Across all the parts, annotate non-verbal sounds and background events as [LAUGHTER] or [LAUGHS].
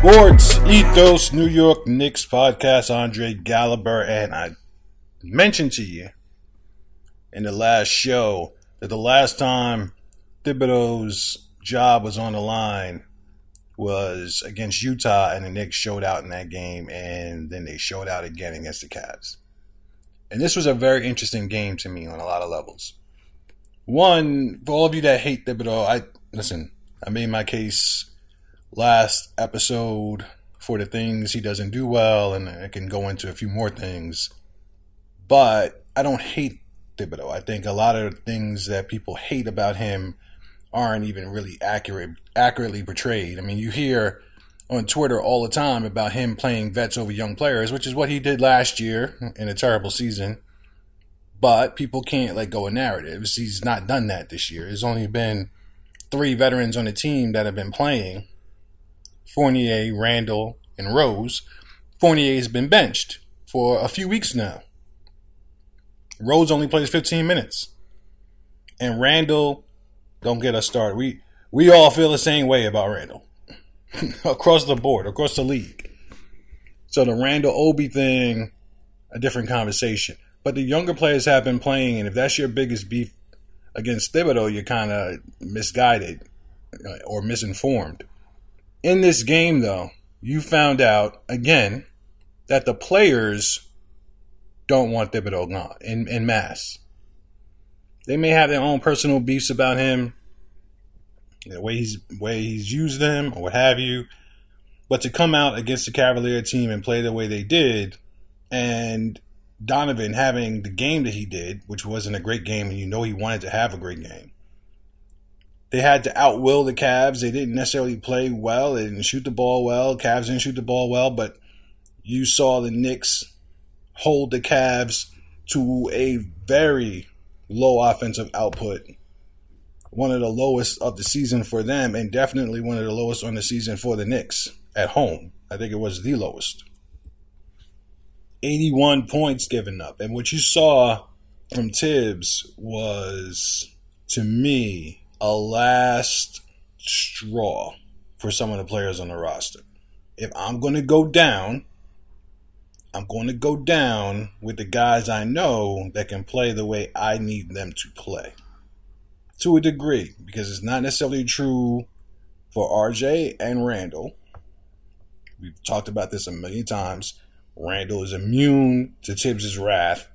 Sports Ethos New York Knicks podcast, Andre Gallagher, and I mentioned to you in the last show that the last time Thibodeau's job was on the line was against Utah, and the Knicks showed out in that game, and then they showed out again against the Cavs. And this was a very interesting game to me on a lot of levels. One, for all of you that hate Thibodeau, I listen. I made my case last episode for the things he doesn't do well, and I can go into a few more things. But I don't hate Thibodeau. I think a lot of things that people hate about him aren't even really accurate, accurately portrayed. I mean, you hear on Twitter all the time about him playing vets over young players, which is what he did last year in a terrible season. But people can't let go of narratives. He's not done that this year. There's only been three veterans on the team that have been playing Fournier, Randall, and Rose. Fournier has been benched for a few weeks now. Rose only plays 15 minutes. And Randall, don't get us started. We we all feel the same way about Randall. [LAUGHS] across the board, across the league. So the Randall Obi thing, a different conversation. But the younger players have been playing, and if that's your biggest beef against Thibodeau, you're kind of misguided uh, or misinformed. In this game, though, you found out again that the players don't want Thibodeau gone in, in mass. They may have their own personal beefs about him, the way he's way he's used them or what have you. But to come out against the Cavalier team and play the way they did, and Donovan having the game that he did, which wasn't a great game, and you know he wanted to have a great game, they had to outwill the Cavs. They didn't necessarily play well. They didn't shoot the ball well. Cavs didn't shoot the ball well, but you saw the Knicks hold the Cavs to a very low offensive output. One of the lowest of the season for them, and definitely one of the lowest on the season for the Knicks at home. I think it was the lowest. 81 points given up. And what you saw from Thibs was, to me, a last straw for some of the players on the roster. If I'm going to go down, I'm going to go down with the guys I know that can play the way I need them to play. To a degree, because it's not necessarily true for RJ and Randall. We've talked about this a million times. Randall is immune to Thibs' wrath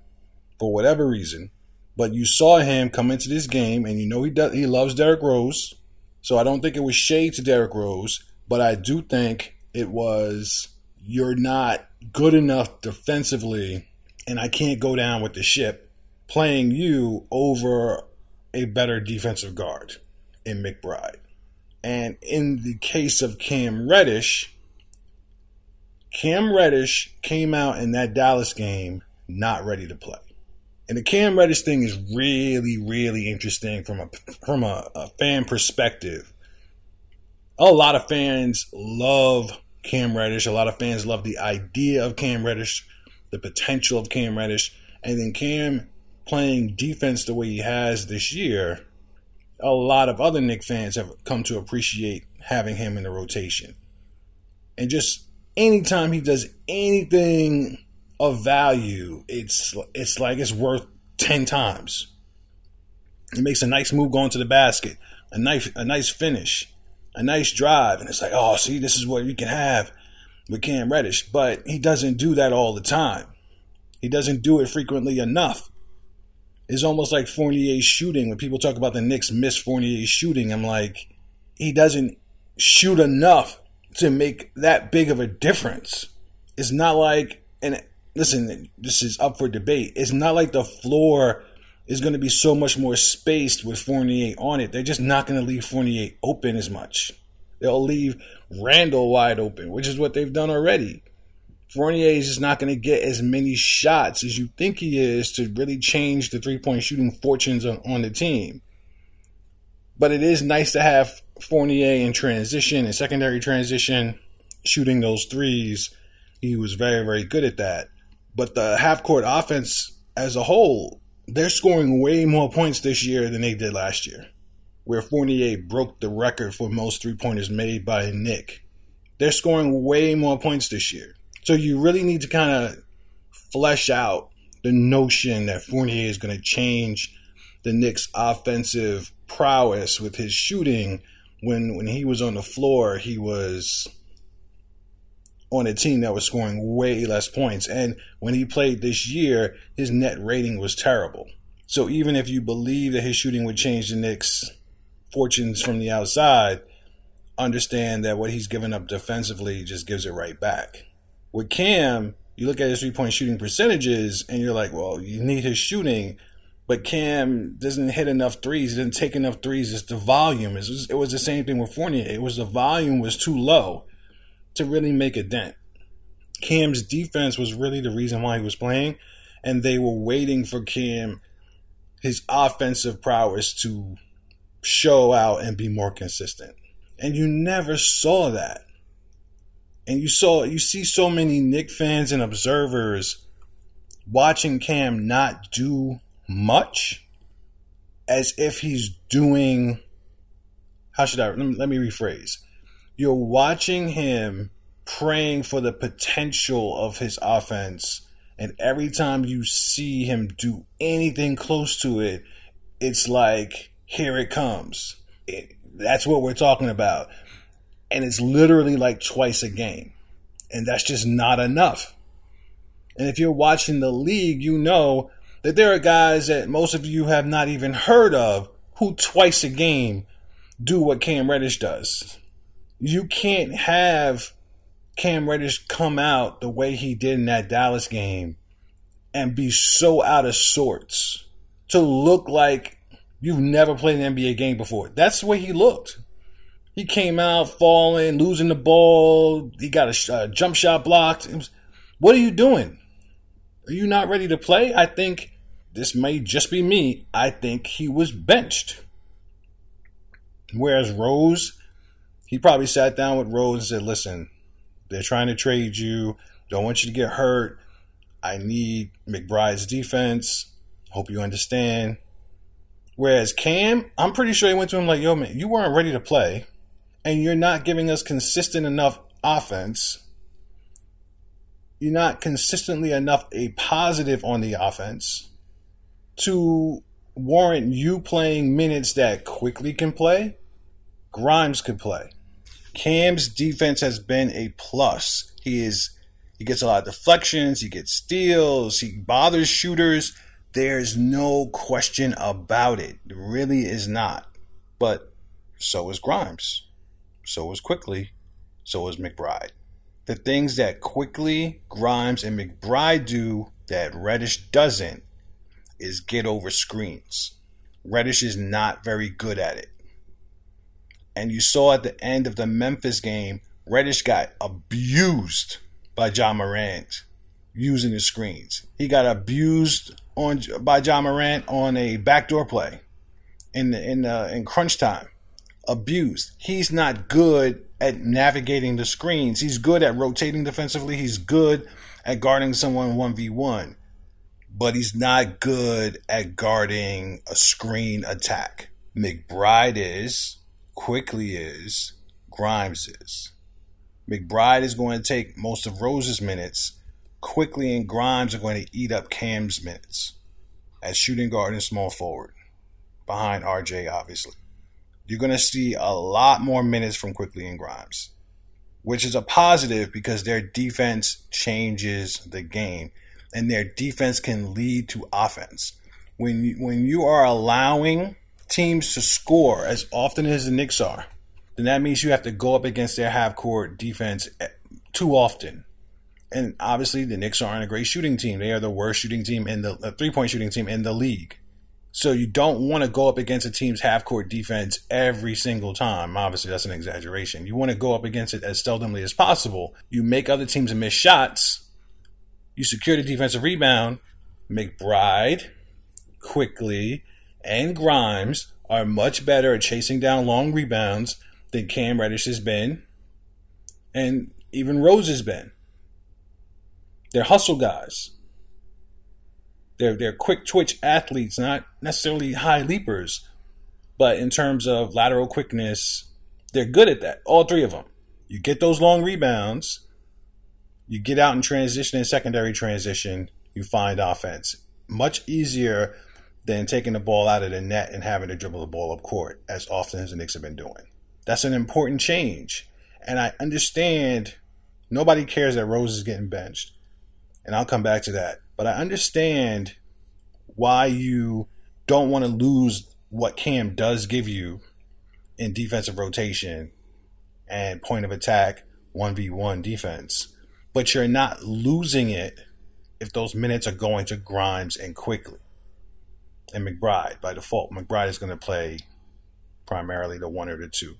for whatever reason. But you saw him come into this game, and you know he does, he loves Derrick Rose. So I don't think it was shade to Derrick Rose, but I do think it was you're not good enough defensively, and I can't go down with the ship playing you over a better defensive guard in McBride. And in the case of Cam Reddish, Cam Reddish came out in that Dallas game not ready to play. And the Cam Reddish thing is really, really interesting from a from a, a fan perspective. A lot of fans love Cam Reddish. A lot of fans love the idea of Cam Reddish, the potential of Cam Reddish, and then Cam playing defense the way he has this year. A lot of other Knick fans have come to appreciate having him in the rotation. And just anytime he does anything of value, it's it's like it's worth ten times. It makes a nice move going to the basket, a nice a nice finish, a nice drive, and it's like, oh, see, this is what we can have with Cam Reddish. But he doesn't do that all the time. He doesn't do it frequently enough. It's almost like Fournier's shooting. When people talk about the Knicks miss Fournier's shooting, I'm like, he doesn't shoot enough to make that big of a difference. It's not like, and listen, this is up for debate. It's not like the floor is going to be so much more spaced with Fournier on it. They're just not going to leave Fournier open as much. They'll leave Randall wide open, which is what they've done already. Fournier is just not going to get as many shots as you think he is to really change the three point shooting fortunes on, on the team. But it is nice to have Fournier in transition and secondary transition, shooting those threes. He was very, very good at that. But the half court offense as a whole, they're scoring way more points this year than they did last year, where Fournier broke the record for most three pointers made by a Knick They're scoring way more points this year. So you really need to kind of flesh out the notion that Fournier is going to change the Knicks' offensive prowess with his shooting. When when he was on the floor, he was on a team that was scoring way less points. And when he played this year, his net rating was terrible. So even if you believe that his shooting would change the Knicks' fortunes from the outside, understand that what he's given up defensively just gives it right back. With Cam, you look at his three point shooting percentages and you're like, well, you need his shooting, but Cam doesn't hit enough threes. He didn't take enough threes. It's the volume. It was, it was the same thing with Fournier. It was the volume was too low to really make a dent. Cam's defense was really the reason why he was playing, and they were waiting for Cam, his offensive prowess, to show out and be more consistent. And you never saw that. And you saw you see so many Knick fans and observers watching Cam not do much as if he's doing how should I let me, let me rephrase you're watching him praying for the potential of his offense. And every time you see him do anything close to it, it's like, here it comes. It, that's what we're talking about. And it's literally like twice a game. And that's just not enough. And if you're watching the league, you know that there are guys that most of you have not even heard of who twice a game do what Cam Reddish does you can't have Cam Reddish come out the way he did in that Dallas game and be so out of sorts to look like you've never played an NBA game before. That's the way he looked. He came out falling, losing the ball. He got a uh, jump shot blocked. Was, what are you doing? Are you not ready to play? I think this may just be me. I think he was benched. Whereas Rose he probably sat down with Rose and said, "Listen, they're trying to trade you. Don't want you to get hurt. I need McBride's defense. Hope you understand." Whereas Cam, I'm pretty sure he went to him like, "Yo, man, you weren't ready to play, and you're not giving us consistent enough offense. You're not consistently enough a positive on the offense to warrant you playing minutes that Quickley can play, Grimes could play." Cam's defense has been a plus. He is he gets a lot of deflections, he gets steals, he bothers shooters. There's no question about it. There really is not. But so is Grimes. So is Quickley. So is McBride. The things that Quickley, Grimes, and McBride do that Reddish doesn't is get over screens. Reddish is not very good at it. And you saw at the end of the Memphis game, Reddish got abused by Ja Morant using the screens. He got abused on by Ja Morant on a backdoor play in the, in the, in crunch time. Abused. He's not good at navigating the screens. He's good at rotating defensively. He's good at guarding someone 1v1. But he's not good at guarding a screen attack. McBride is. Quickley is, Grimes is. McBride is going to take most of Rose's minutes. Quickley and Grimes are going to eat up Cam's minutes as shooting guard and small forward, behind RJ, obviously. You're going to see a lot more minutes from Quickley and Grimes, which is a positive because their defense changes the game and their defense can lead to offense. When you, when you are allowing teams to score as often as the Knicks are, then that means you have to go up against their half court defense eh, too often. And obviously, the Knicks aren't a great shooting team. They are the worst shooting team in the three point shooting team in the league. So you don't want to go up against a team's half court defense every single time. Obviously, that's an exaggeration. You want to go up against it as seldomly as possible. You make other teams miss shots. You secure the defensive rebound. McBride Quickley and Grimes are much better at chasing down long rebounds than Cam Reddish has been, and even Rose has been. They're hustle guys. They're they're quick twitch athletes, not necessarily high leapers, but in terms of lateral quickness, they're good at that. All three of them. You get those long rebounds, you get out in transition and secondary transition, you find offense. Much easier than taking the ball out of the net and having to dribble the ball up court as often as the Knicks have been doing. That's an important change. And I understand nobody cares that Rose is getting benched. And I'll come back to that. But I understand why you don't want to lose what Cam does give you in defensive rotation and point of attack 1v1 defense. But you're not losing it if those minutes are going to Grimes and Quickley and McBride by default. McBride is going to play primarily the one or the two.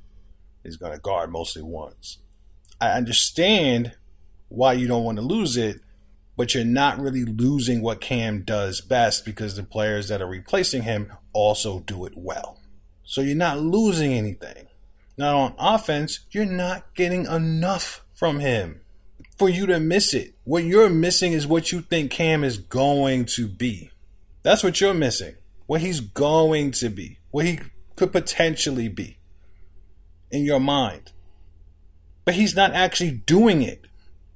He's going to guard mostly ones. I understand why you don't want to lose it, but you're not really losing what Cam does best because the players that are replacing him also do it well. So you're not losing anything. Now on offense, you're not getting enough from him for you to miss it. What you're missing is what you think Cam is going to be. That's what you're missing. What he's going to be. What he could potentially be in your mind. But he's not actually doing it.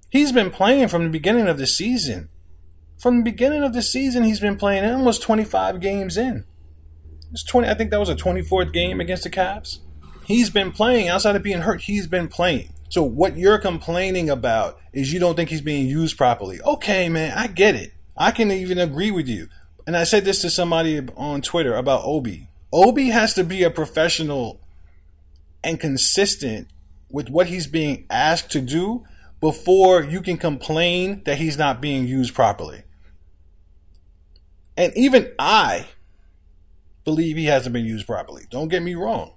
He's been playing from the beginning of the season. From the beginning of the season, he's been playing almost 25 games in. It's 20. I think that was a 24th game against the Cavs. He's been playing outside of being hurt. He's been playing. So what you're complaining about is you don't think he's being used properly. Okay, man, I get it. I can even agree with you. And I said this to somebody on Twitter about Obi. Obi has to be a professional and consistent with what he's being asked to do before you can complain that he's not being used properly. And even I believe he hasn't been used properly. Don't get me wrong.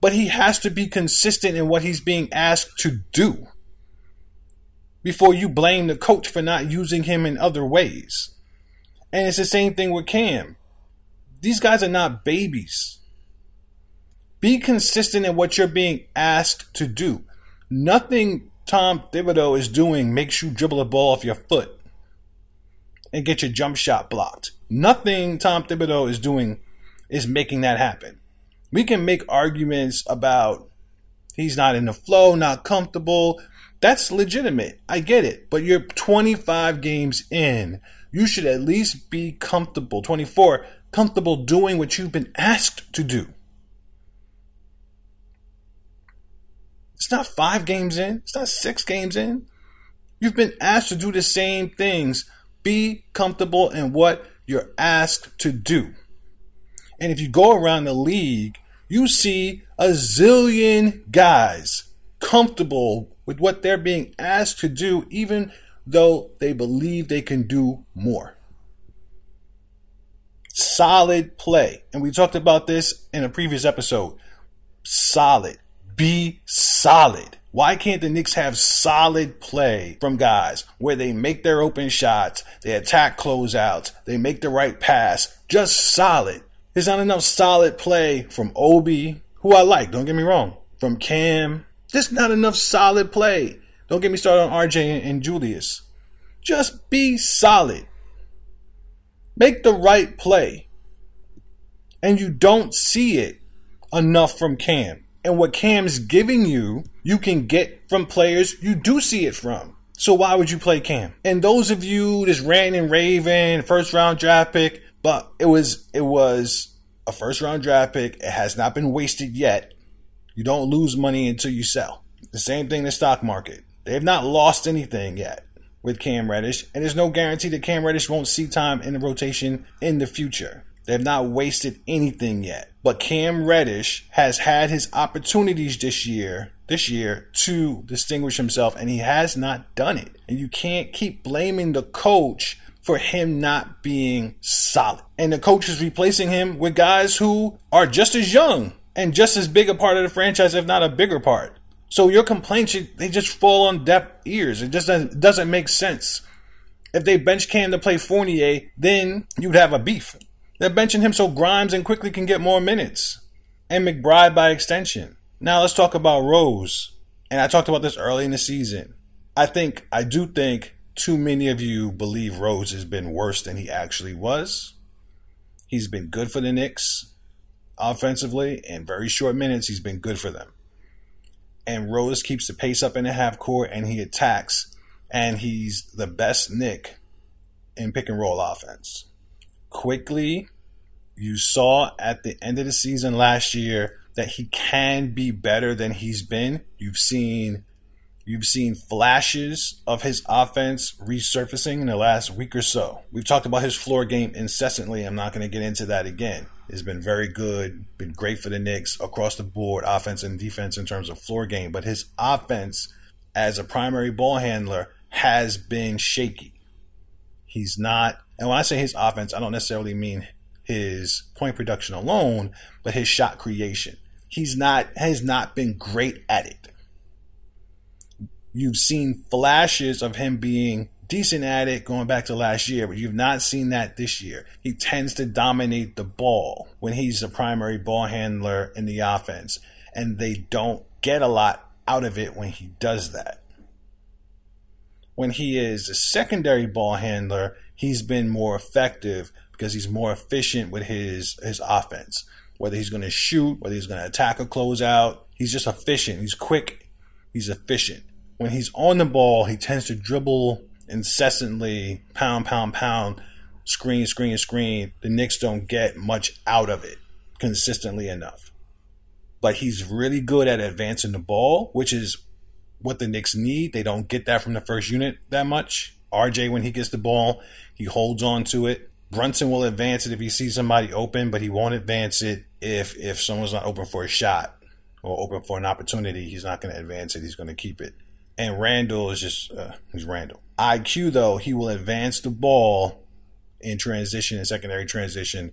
But he has to be consistent in what he's being asked to do before you blame the coach for not using him in other ways. And it's the same thing with Cam. These guys are not babies. Be consistent in what you're being asked to do. Nothing Tom Thibodeau is doing makes you dribble a ball off your foot and get your jump shot blocked. Nothing Tom Thibodeau is doing is making that happen. We can make arguments about he's not in the flow, not comfortable. That's legitimate. I get it. But you're 25 games in. You should at least be comfortable, 24, comfortable doing what you've been asked to do. It's not five games in, it's not six games in. You've been asked to do the same things. Be comfortable in what you're asked to do. And if you go around the league, you see a zillion guys comfortable with what they're being asked to do, even though they believe they can do more. Solid play. And we talked about this in a previous episode. Solid be solid. Why can't the Knicks have solid play from guys where they make their open shots, they attack closeouts, they make the right pass? Just solid. There's not enough solid play from Obi, who I like, don't get me wrong, from Cam. There's not enough solid play. Don't get me started on RJ and Julius. Just be solid. Make the right play. And you don't see it enough from Cam. And what Cam's giving you, you can get from players you do see it from. So why would you play Cam? And those of you that's ranting and raving, first round draft pick, but it was it was a first round draft pick. It has not been wasted yet. You don't lose money until you sell. The same thing in the stock market. They have not lost anything yet with Cam Reddish, and there's no guarantee that Cam Reddish won't see time in the rotation in the future. They have not wasted anything yet. But Cam Reddish has had his opportunities this year, this year to distinguish himself, and he has not done it. And you can't keep blaming the coach for him not being solid. And the coach is replacing him with guys who are just as young and just as big a part of the franchise, if not a bigger part. So your complaints, they just fall on deaf ears. It just doesn't, make sense. If they bench Cam to play Fournier, then you'd have a beef. They're benching him so Grimes and Quickley can get more minutes. And McBride by extension. Now let's talk about Rose. And I talked about this early in the season. I think, I do think too many of you believe Rose has been worse than he actually was. He's been good for the Knicks offensively. In very short minutes, he's been good for them. And Rose keeps the pace up in the half court and he attacks and he's the best Knick in pick and roll offense. Quickley, you saw at the end of the season last year that he can be better than he's been. You've seen you've seen flashes of his offense resurfacing in the last week or so. We've talked about his floor game incessantly. I'm not going to get into that again. It's been very good, been great for the Knicks across the board, offense and defense in terms of floor game, but his offense as a primary ball handler has been shaky. He's not, and when I say his offense, I don't necessarily mean his point production alone, but his shot creation he's not has not been great at it. You've seen flashes of him being decent at it going back to last year, but you've not seen that this year. He tends to dominate the ball when he's the primary ball handler in the offense, and they don't get a lot out of it when he does that. When he is a secondary ball handler, he's been more effective because he's more efficient with his his offense whether he's going to shoot, whether he's going to attack or close out. He's just efficient. He's quick. He's efficient. When he's on the ball, he tends to dribble incessantly, pound, pound, pound, screen, screen, screen. The Knicks don't get much out of it consistently enough. But he's really good at advancing the ball, which is what the Knicks need. They don't get that from the first unit that much. RJ, when he gets the ball, he holds on to it. Brunson will advance it if he sees somebody open, but he won't advance it if if someone's not open for a shot or open for an opportunity. He's not going to advance it. He's going to keep it. And Randall is just uh, he's Randall. IQ though he will advance the ball in transition and secondary transition,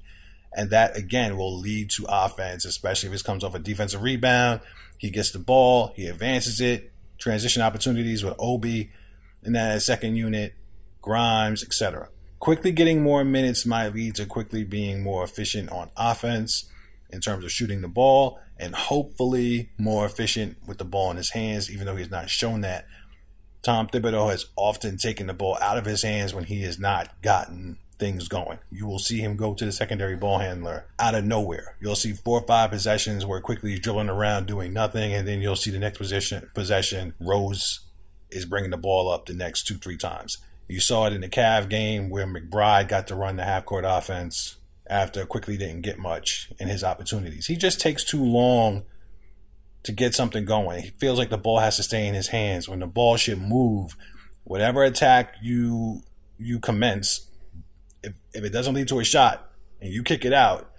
and that again will lead to offense, especially if it comes off a defensive rebound. He gets the ball, he advances it, transition opportunities with Obi in that second unit, Grimes, etc. Quickley getting more minutes might lead to Quickley being more efficient on offense in terms of shooting the ball and hopefully more efficient with the ball in his hands, even though he's not shown that. Tom Thibodeau has often taken the ball out of his hands when he has not gotten things going. You will see him go to the secondary ball handler out of nowhere. You'll see four or five possessions where Quickley he's drilling around doing nothing, and then you'll see the next position possession Rose is bringing the ball up the next two three times. You saw it in the Cav game where McBride got to run the half court offense after Quickley didn't get much in his opportunities. He just takes too long to get something going. He feels like the ball has to stay in his hands when the ball should move. Whatever attack you you commence, if, if it doesn't lead to a shot and you kick it out,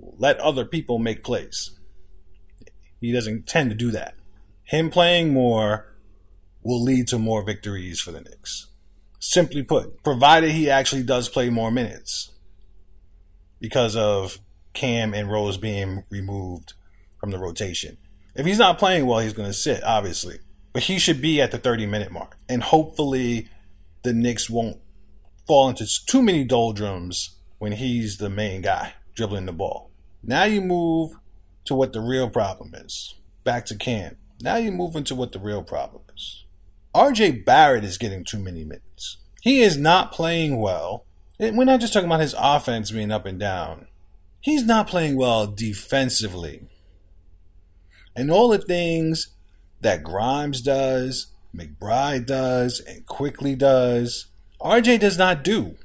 let other people make plays. He doesn't tend to do that. Him playing more will lead to more victories for the Knicks. Simply put, provided he actually does play more minutes because of Cam and Rose being removed from the rotation. If he's not playing well, he's going to sit, obviously. But he should be at the 30 minute mark. And hopefully the Knicks won't fall into too many doldrums when he's the main guy dribbling the ball. Now you move to what the real problem is. Back to Cam. Now you move into what the real problem is. RJ Barrett is getting too many minutes. He is not playing well. We're not just talking about his offense being up and down. He's not playing well defensively. And all the things that Grimes does, McBride does, and Quickley does, RJ does not do.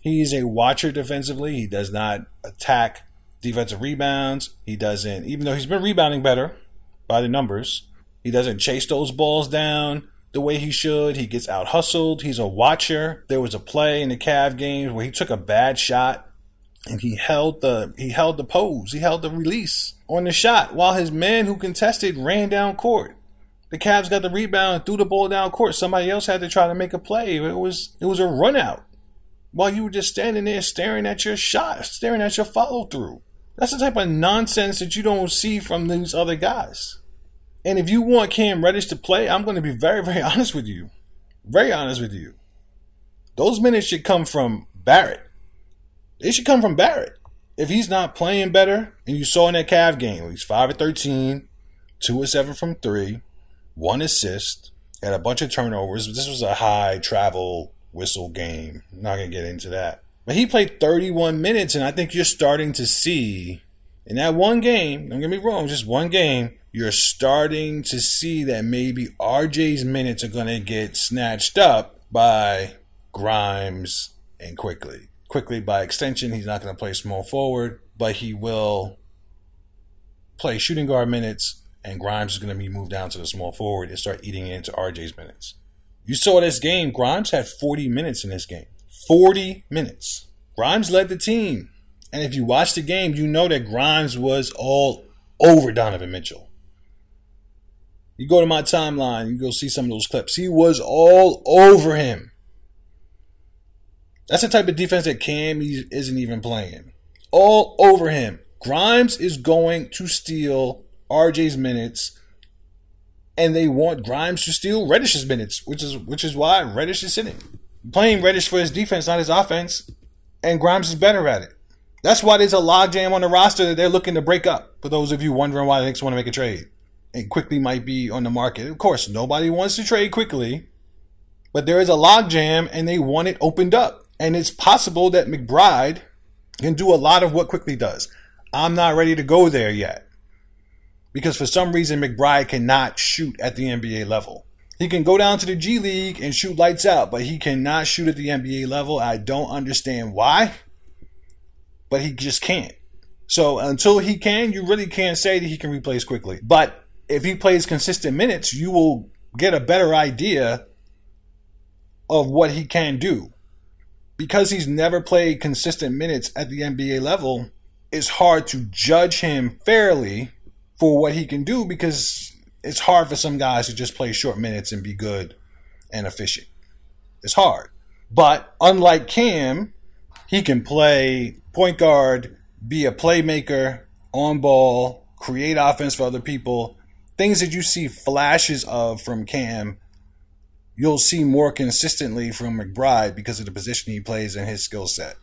He's a watcher defensively. He does not attack defensive rebounds. He doesn't, even though he's been rebounding better by the numbers, he doesn't chase those balls down the way he should. He gets out hustled. He's a watcher. There was a play in the Cav games where he took a bad shot and he held the he held the pose. He held the release on the shot while his man who contested ran down court. The Cavs got the rebound, threw the ball down court. Somebody else had to try to make a play. It was it was a run out while you were just standing there staring at your shot, staring at your follow through. That's the type of nonsense that you don't see from these other guys. And if you want Cam Reddish to play, I'm going to be very, very [LAUGHS] honest with you. Very honest with you. Those minutes should come from Barrett. They should come from Barrett. If he's not playing better, and you saw in that Cav game, he's 5 of 13, 2 of 7 from 3, 1 assist, had a bunch of turnovers. This was a high travel whistle game. I'm not going to get into that. But he played 31 minutes, and I think you're starting to see in that one game, don't get me wrong, just one game, you're starting to see that maybe RJ's minutes are going to get snatched up by Grimes and Quickley. Quickley, by extension, he's not going to play small forward, but he will play shooting guard minutes, and Grimes is going to be moved down to the small forward and start eating into RJ's minutes. You saw this game, Grimes had 40 minutes in this game. 40 minutes. Grimes led the team. And if you watch the game, you know that Grimes was all over Donovan Mitchell. You go to my timeline, you go see some of those clips. He was all over him. That's the type of defense that Cam isn't even playing. All over him. Grimes is going to steal RJ's minutes, and they want Grimes to steal Reddish's minutes, which is which is why Reddish is sitting. Playing Reddish for his defense, not his offense, and Grimes is better at it. That's why there's a logjam on the roster that they're looking to break up. For those of you wondering why the Knicks want to make a trade, and Quickley might be on the market. Of course, nobody wants to trade Quickley, but there is a logjam, and they want it opened up. And it's possible that McBride can do a lot of what Quickley does. I'm not ready to go there yet. Because for some reason, McBride cannot shoot at the NBA level. He can go down to the G League and shoot lights out, but he cannot shoot at the NBA level. I don't understand why, but he just can't. So until he can, you really can't say that he can replace Quickley. But if he plays consistent minutes, you will get a better idea of what he can do because he's never played consistent minutes at the NBA level, it's hard to judge him fairly for what he can do because it's hard for some guys to just play short minutes and be good and efficient. It's hard. But unlike Cam, he can play point guard, be a playmaker, on ball, create offense for other people. Things that you see flashes of from Cam you'll see more consistently from McBride because of the position he plays and his skill set.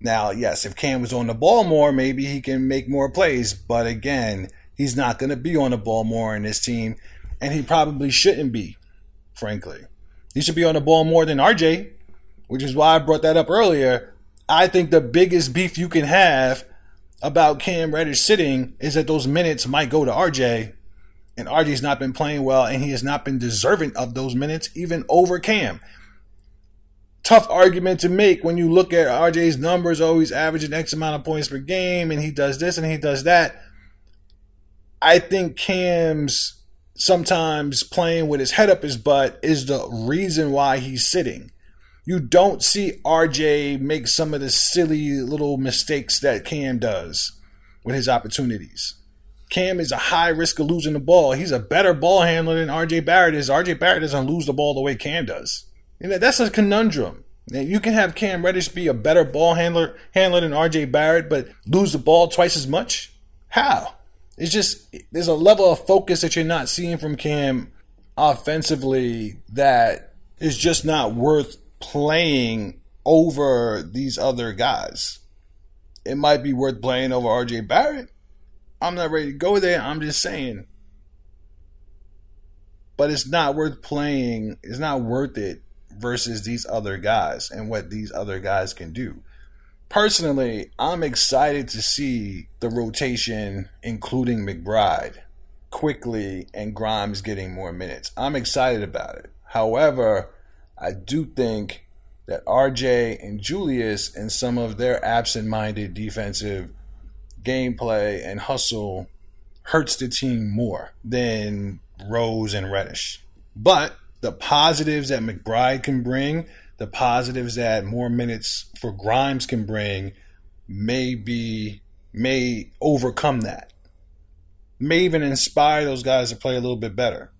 Now, yes, if Cam was on the ball more, maybe he can make more plays. But again, he's not going to be on the ball more in this team, and he probably shouldn't be, frankly. He should be on the ball more than RJ, which is why I brought that up earlier. I think the biggest beef you can have about Cam Reddish sitting is that those minutes might go to RJ and RJ's not been playing well, and he has not been deserving of those minutes, even over Cam. Tough argument to make when you look at RJ's numbers, always averaging X amount of points per game, and he does this and he does that. I think Cam's sometimes playing with his head up his butt is the reason why he's sitting. You don't see RJ make some of the silly little mistakes that Cam does with his opportunities. Cam is a high risk of losing the ball. He's a better ball handler than RJ Barrett is. RJ Barrett doesn't lose the ball the way Cam does. Know, that's a conundrum. You can have Cam Reddish be a better ball handler handler than RJ Barrett, but lose the ball twice as much. How? It's just there's a level of focus that you're not seeing from Cam offensively that is just not worth playing over these other guys. It might be worth playing over RJ Barrett. I'm not ready to go there. I'm just saying. But it's not worth playing. It's not worth it versus these other guys and what these other guys can do. Personally, I'm excited to see the rotation, including McBride, Quickley and Grimes getting more minutes. I'm excited about it. However, I do think that RJ and Julius and some of their absent minded defensive gameplay and hustle hurts the team more than Rose and Reddish. But the positives that McBride can bring, the positives that more minutes for Grimes can bring, may be may overcome that. May even inspire those guys to play a little bit better.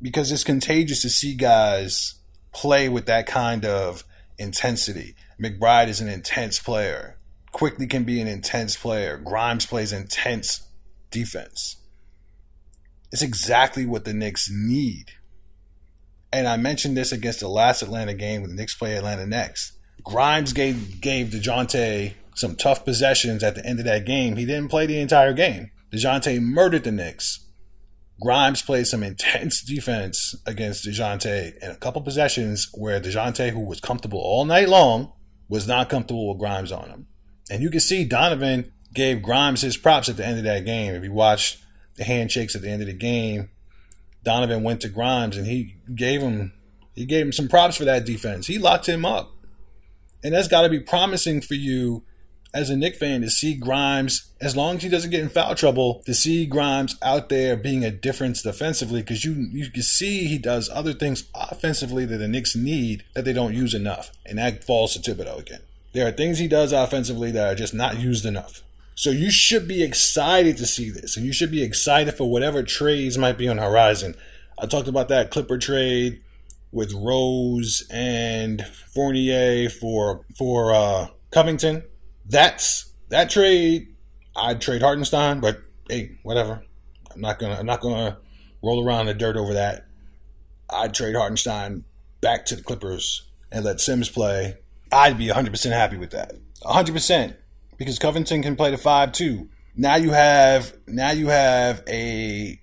Because it's contagious to see guys play with that kind of intensity. McBride is an intense player. Quickley can be an intense player. Grimes plays intense defense. It's exactly what the Knicks need. And I mentioned this against the last Atlanta game when the Knicks play Atlanta next. Grimes gave gave DeJounte some tough possessions at the end of that game. He didn't play the entire game. DeJounte murdered the Knicks. Grimes played some intense defense against DeJounte in a couple possessions where DeJounte, who was comfortable all night long, was not comfortable with Grimes on him. And you can see Donovan gave Grimes his props at the end of that game. If you watch the handshakes at the end of the game, Donovan went to Grimes and he gave him he gave him some props for that defense. He locked him up. And that's got to be promising for you as a Knick fan to see Grimes, as long as he doesn't get in foul trouble, to see Grimes out there being a difference defensively because you you can see he does other things offensively that the Knicks need that they don't use enough. And that falls to Thibodeau again. There are things he does offensively that are just not used enough. So you should be excited to see this, and you should be excited for whatever trades might be on the horizon. I talked about that Clipper trade with Rose and Fournier for for uh, Covington. That's that trade. I'd trade Hartenstein, but hey, whatever. I'm not gonna I'm not gonna roll around in the dirt over that. I'd trade Hartenstein back to the Clippers and let Sims play. I'd be 100% happy with that. 100% because Covington can play the 5 too. Now you have now you have a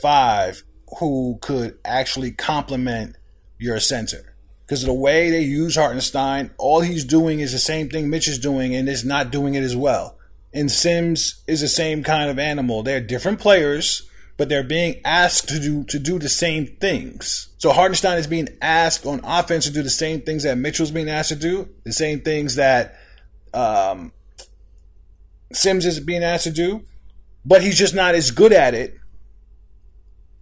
5 who could actually complement your center. Because the way they use Hartenstein, all he's doing is the same thing Mitch is doing and is not doing it as well. And Sims is the same kind of animal. They're different players, but they're being asked to do to do the same things. So Hartenstein is being asked on offense to do the same things that Mitchell's being asked to do, the same things that um, Sims is being asked to do, but he's just not as good at it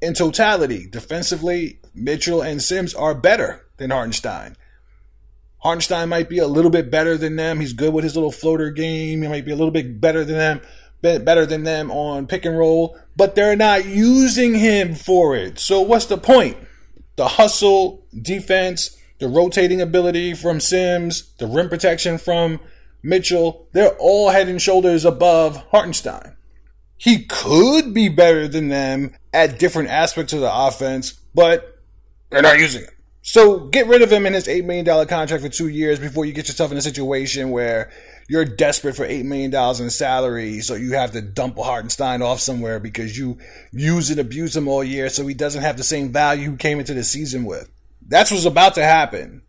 in totality. Defensively, Mitchell and Sims are better than Hartenstein. Hartenstein might be a little bit better than them. He's good with his little floater game. He might be a little bit better than them, better than them on pick and roll, but they're not using him for it. So what's the point? The hustle, defense, the rotating ability from Sims, the rim protection from Mitchell, they're all head and shoulders above Hartenstein. He could be better than them at different aspects of the offense, but they're not using him. So get rid of him in his $8 million contract for two years before you get yourself in a situation where you're desperate for $8 million in salary. So you have to dump Hartenstein off somewhere because you use and abuse him all year so he doesn't have the same value he came into the season with. That's what's about to happen.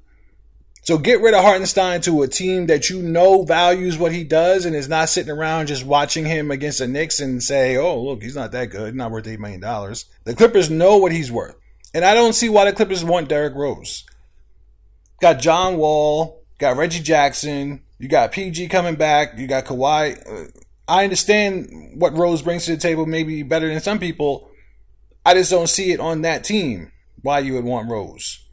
So get rid of Hartenstein to a team that you know values what he does and is not sitting around just watching him against the Knicks and say, oh, look, he's not that good, not worth $8 million. The Clippers know what he's worth. And I don't see why the Clippers want Derrick Rose. Got John Wall, got Reggie Jackson, you got PG coming back, you got Kawhi. Uh, I understand what Rose brings to the table, maybe better than some people. I just don't see it on that team why you would want Rose.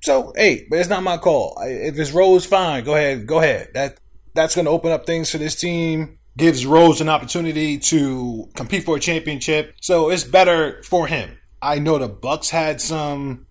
So, hey, but it's not my call. If it's Rose, fine. Go ahead. Go ahead. That that's going to open up things for this team. Gives Rose an opportunity to compete for a championship. So it's better for him. I know the Bucks had some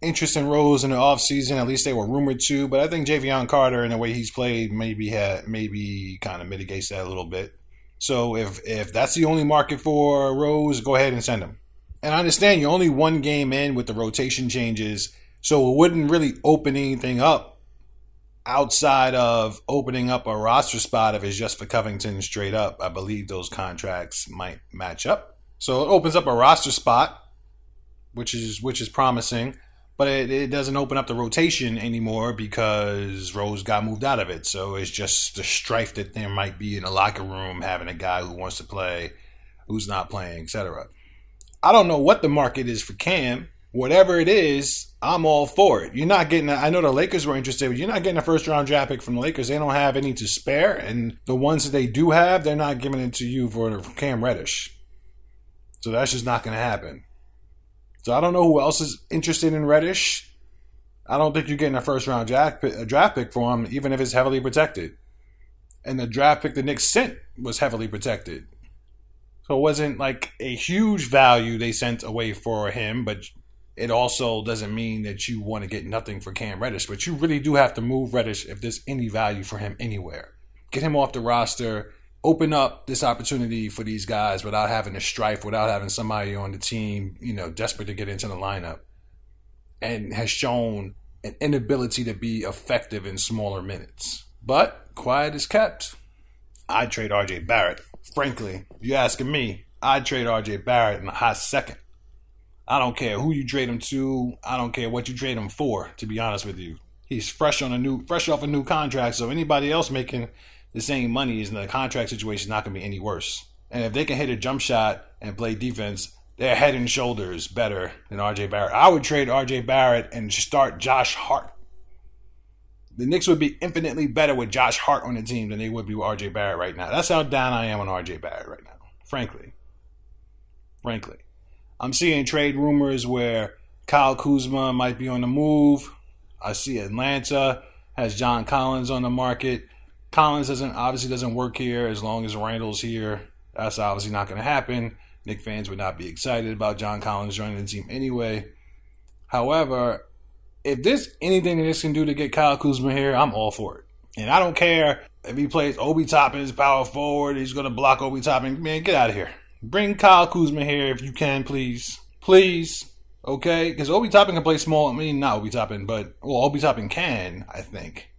interest in Rose in the offseason. At least they were rumored to. But I think Jevon Carter and the way he's played maybe had maybe kind of mitigates that a little bit. So if if that's the only market for Rose, go ahead and send him. And I understand you're only one game in with the rotation changes, so it wouldn't really open anything up outside of opening up a roster spot if it's just for Covington straight up. I believe those contracts might match up. So it opens up a roster spot which is which is promising. But it, it doesn't open up the rotation anymore because Rose got moved out of it. So it's just the strife that there might be in the locker room having a guy who wants to play, who's not playing, etc. I don't know what the market is for Cam. Whatever it is, I'm all for it. You're not getting. I know the Lakers were interested, but you're not getting a first round draft pick from the Lakers. They don't have any to spare, and the ones that they do have, they're not giving it to you for Cam Reddish. So that's just not going to happen. So I don't know who else is interested in Reddish. I don't think you're getting a first round draft pick, for him, even if it's heavily protected. And the draft pick the Knicks sent was heavily protected. So it wasn't like a huge value they sent away for him, but it also doesn't mean that you want to get nothing for Cam Reddish. But you really do have to move Reddish if there's any value for him anywhere. Get him off the roster open up this opportunity for these guys without having a strife, without having somebody on the team, you know, desperate to get into the lineup, and has shown an inability to be effective in smaller minutes. But quiet is kept. I'd trade RJ Barrett. Frankly, if you're asking me, I'd trade RJ Barrett in a hot second. I don't care who you trade him to. I don't care what you trade him for, to be honest with you. He's fresh on a new fresh off a new contract, so anybody else making the same money, is in the contract situation is not going to be any worse. And if they can hit a jump shot and play defense, they're head and shoulders better than RJ Barrett. I would trade RJ Barrett and start Josh Hart. The Knicks would be infinitely better with Josh Hart on the team than they would be with RJ Barrett right now. That's how down I am on RJ Barrett right now, frankly. Frankly. I'm seeing trade rumors where Kyle Kuzma might be on the move. I see Atlanta has John Collins on the market. Collins doesn't obviously doesn't work here as long as Randle's here. That's obviously not going to happen. Knick fans would not be excited about John Collins joining the team anyway. However, if there's anything that this can do to get Kyle Kuzma here, I'm all for it. And I don't care if he plays Obi Toppin as power forward, he's going to block Obi Toppin. Man, get out of here. Bring Kyle Kuzma here if you can, please. Please. Okay? Because Obi Toppin can play small. I mean, not Obi Toppin, but, well, Obi Toppin can, I think.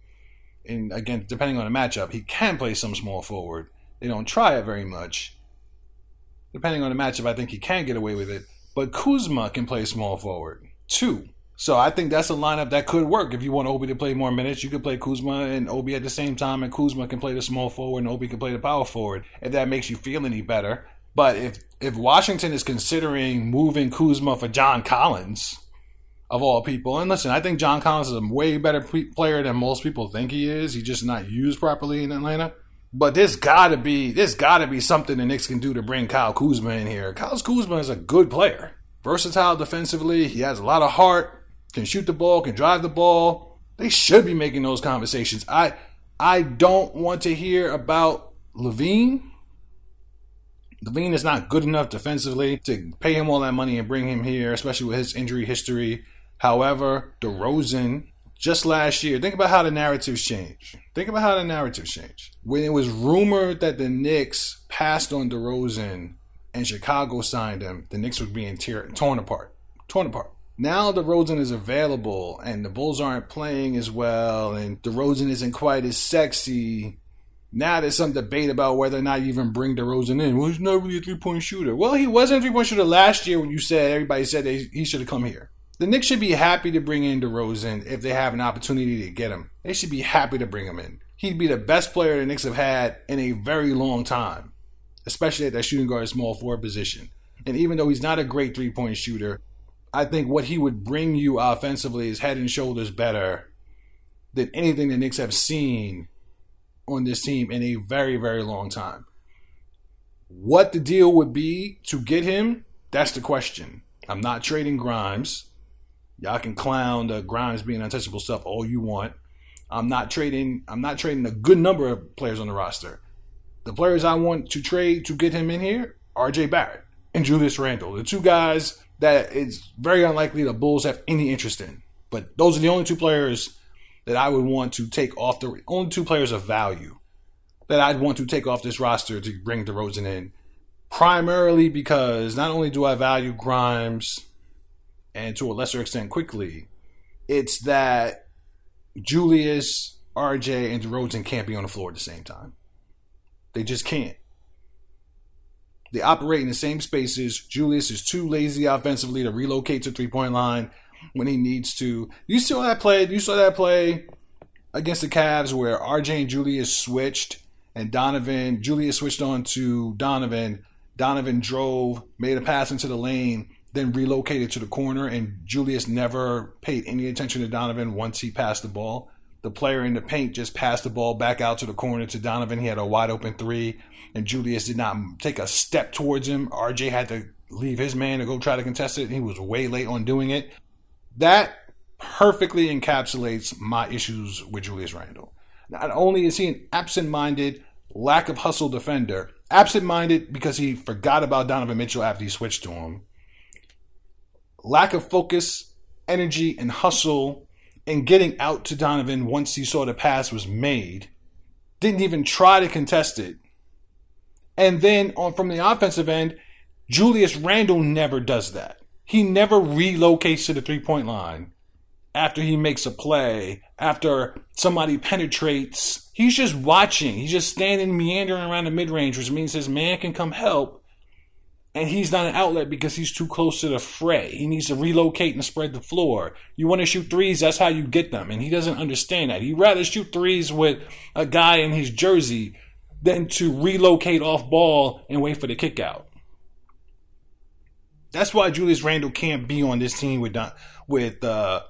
And again, depending on the matchup, he can play some small forward. They don't try it very much depending on the matchup, I think he can get away with it. But Kuzma can play small forward too. So I think that's a lineup that could work. If you want Obi to play more minutes, you could play Kuzma and Obi at the same time, and Kuzma can play the small forward and Obi can play the power forward. If that makes you feel any better. But if if Washington is considering moving Kuzma for John Collins, of all people, and listen, I think John Collins is a way better player than most people think he is. He's just not used properly in Atlanta. But there's gotta be there's gotta be something the Knicks can do to bring Kyle Kuzma in here. Kyle Kuzma is a good player. Versatile defensively, he has a lot of heart, can shoot the ball, can drive the ball. They should be making those conversations. I I don't want to hear about LaVine. LaVine is not good enough defensively to pay him all that money and bring him here, especially with his injury history. However, DeRozan just last year, think about how the narratives change. Think about how the narratives change. When it was rumored that the Knicks passed on DeRozan and Chicago signed him, the Knicks were being tear- torn apart. Torn apart. Now DeRozan is available and the Bulls aren't playing as well and DeRozan isn't quite as sexy. Now there's some debate about whether or not you even bring DeRozan in. Well, he's not really a three point shooter. Well, he wasn't a three point shooter last year when you said everybody said he should have come here. The Knicks should be happy to bring in DeRozan if they have an opportunity to get him. They should be happy to bring him in. He'd be the best player the Knicks have had in a very long time, especially at that shooting guard small forward position. And even though he's not a great three point shooter, I think what he would bring you offensively is head and shoulders better than anything the Knicks have seen on this team in a very, very long time. What the deal would be to get him, that's the question. I'm not trading Grimes. Y'all can clown the Grimes being untouchable stuff all you want. I'm not trading. I'm not trading a good number of players on the roster. The players I want to trade to get him in here, are R.J. Barrett and Julius Randle, the two guys that it's very unlikely the Bulls have any interest in. But those are the only two players that I would want to take off the only two players of value that I'd want to take off this roster to bring DeRozan in. Primarily because not only do I value Grimes and to a lesser extent Quickley, it's that Julius, RJ, and DeRozan can't be on the floor at the same time. They just can't. They operate in the same spaces. Julius is too lazy offensively to relocate to three point line when he needs to. You saw that play. You saw that play against the Cavs where RJ and Julius switched, and Donovan Julius switched on to Donovan. Donovan drove, made a pass into the lane, then relocated to the corner, and Julius never paid any attention to Donovan once he passed the ball. The player in the paint just passed the ball back out to the corner to Donovan. He had a wide open three, and Julius did not take a step towards him. RJ had to leave his man to go try to contest it. He was way late on doing it. That perfectly encapsulates my issues with Julius Randle. Not only is he an absent minded, lack of hustle defender, absent minded because he forgot about Donovan Mitchell after he switched to him lack of focus, energy, and hustle in getting out to Donovan once he saw the pass was made. Didn't even try to contest it. And then on from the offensive end, Julius Randle never does that. He never relocates to the three point line after he makes a play, after somebody penetrates. He's just watching. He's just standing meandering around the mid range, which means his man can come help and he's not an outlet because he's too close to the fray. He needs to relocate and spread the floor. You want to shoot threes, that's how you get them. And he doesn't understand that. He'd rather shoot threes with a guy in his jersey than to relocate off ball and wait for the kick out. That's why Julius Randle can't be on this team with with uh,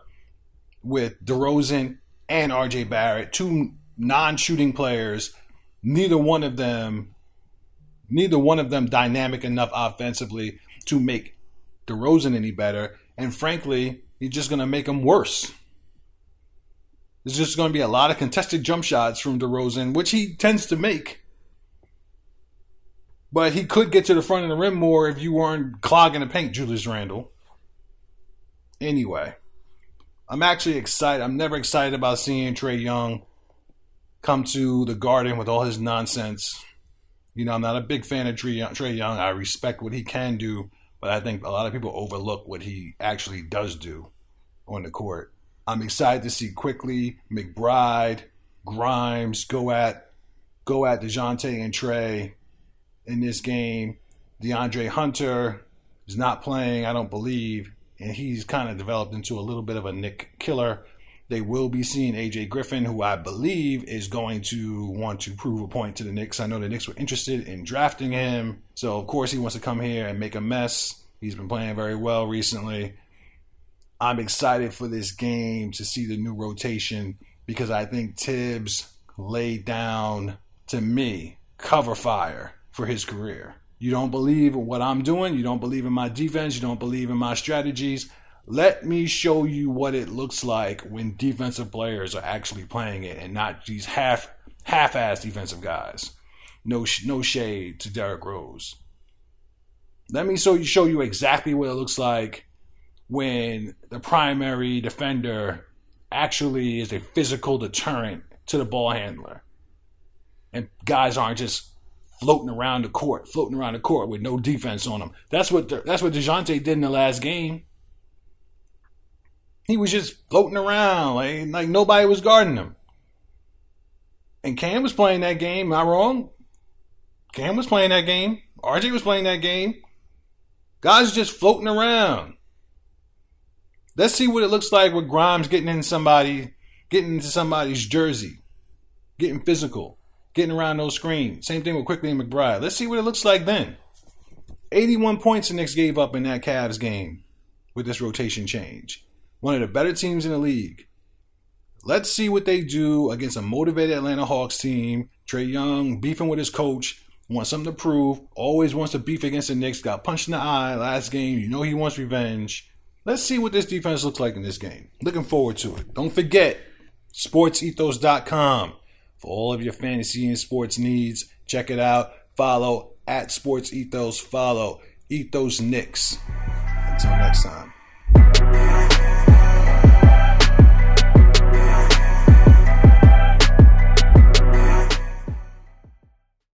with DeRozan and RJ Barrett, two non-shooting players. Neither one of them neither one of them dynamic enough offensively to make DeRozan any better. And frankly, he's just going to make him worse. There's just going to be a lot of contested jump shots from DeRozan, which he tends to make. But he could get to the front of the rim more if you weren't clogging the paint, Julius Randle. Anyway, I'm actually excited. I'm never excited about seeing Trae Young come to the Garden with all his nonsense you know, I'm not a big fan of Trae Young. I respect what he can do, but I think a lot of people overlook what he actually does do on the court. I'm excited to see Quickley McBride, Grimes go at go at Dejounte and Trae in this game. DeAndre Hunter is not playing, I don't believe, and he's kind of developed into a little bit of a Knick killer. They will be seeing AJ Griffin, who I believe is going to want to prove a point to the Knicks. I know the Knicks were interested in drafting him. So, of course, he wants to come here and make a mess. He's been playing very well recently. I'm excited for this game to see the new rotation because I think Thibs laid down, to me, cover fire for his career. You don't believe in what I'm doing. You don't believe in my defense. You don't believe in my strategies. Let me show you what it looks like when defensive players are actually playing it and not these half half-ass defensive guys. No no shade to Derrick Rose. Let me show you show you exactly what it looks like when the primary defender actually is a physical deterrent to the ball handler. And guys aren't just floating around the court, floating around the court with no defense on them. That's what that's what Dejounte did in the last game. He was just floating around like like nobody was guarding him. And Cam was playing that game. Am I wrong? Cam was playing that game. RJ was playing that game. Guys just floating around. Let's see what it looks like with Grimes getting in somebody, getting into somebody's jersey, getting physical, getting around those screens. Same thing with Quickley and McBride. Let's see what it looks like then. 81 points the Knicks gave up in that Cavs game with this rotation change one of the better teams in the league. Let's see what they do against a motivated Atlanta Hawks team. Trae Young beefing with his coach, wants something to prove, always wants to beef against the Knicks, got punched in the eye last game. You know he wants revenge. Let's see what this defense looks like in this game. Looking forward to it. Don't forget, sportsethos.com for all of your fantasy and sports needs. Check it out. Follow at Sports Ethos. Follow Ethos Knicks. Until next time.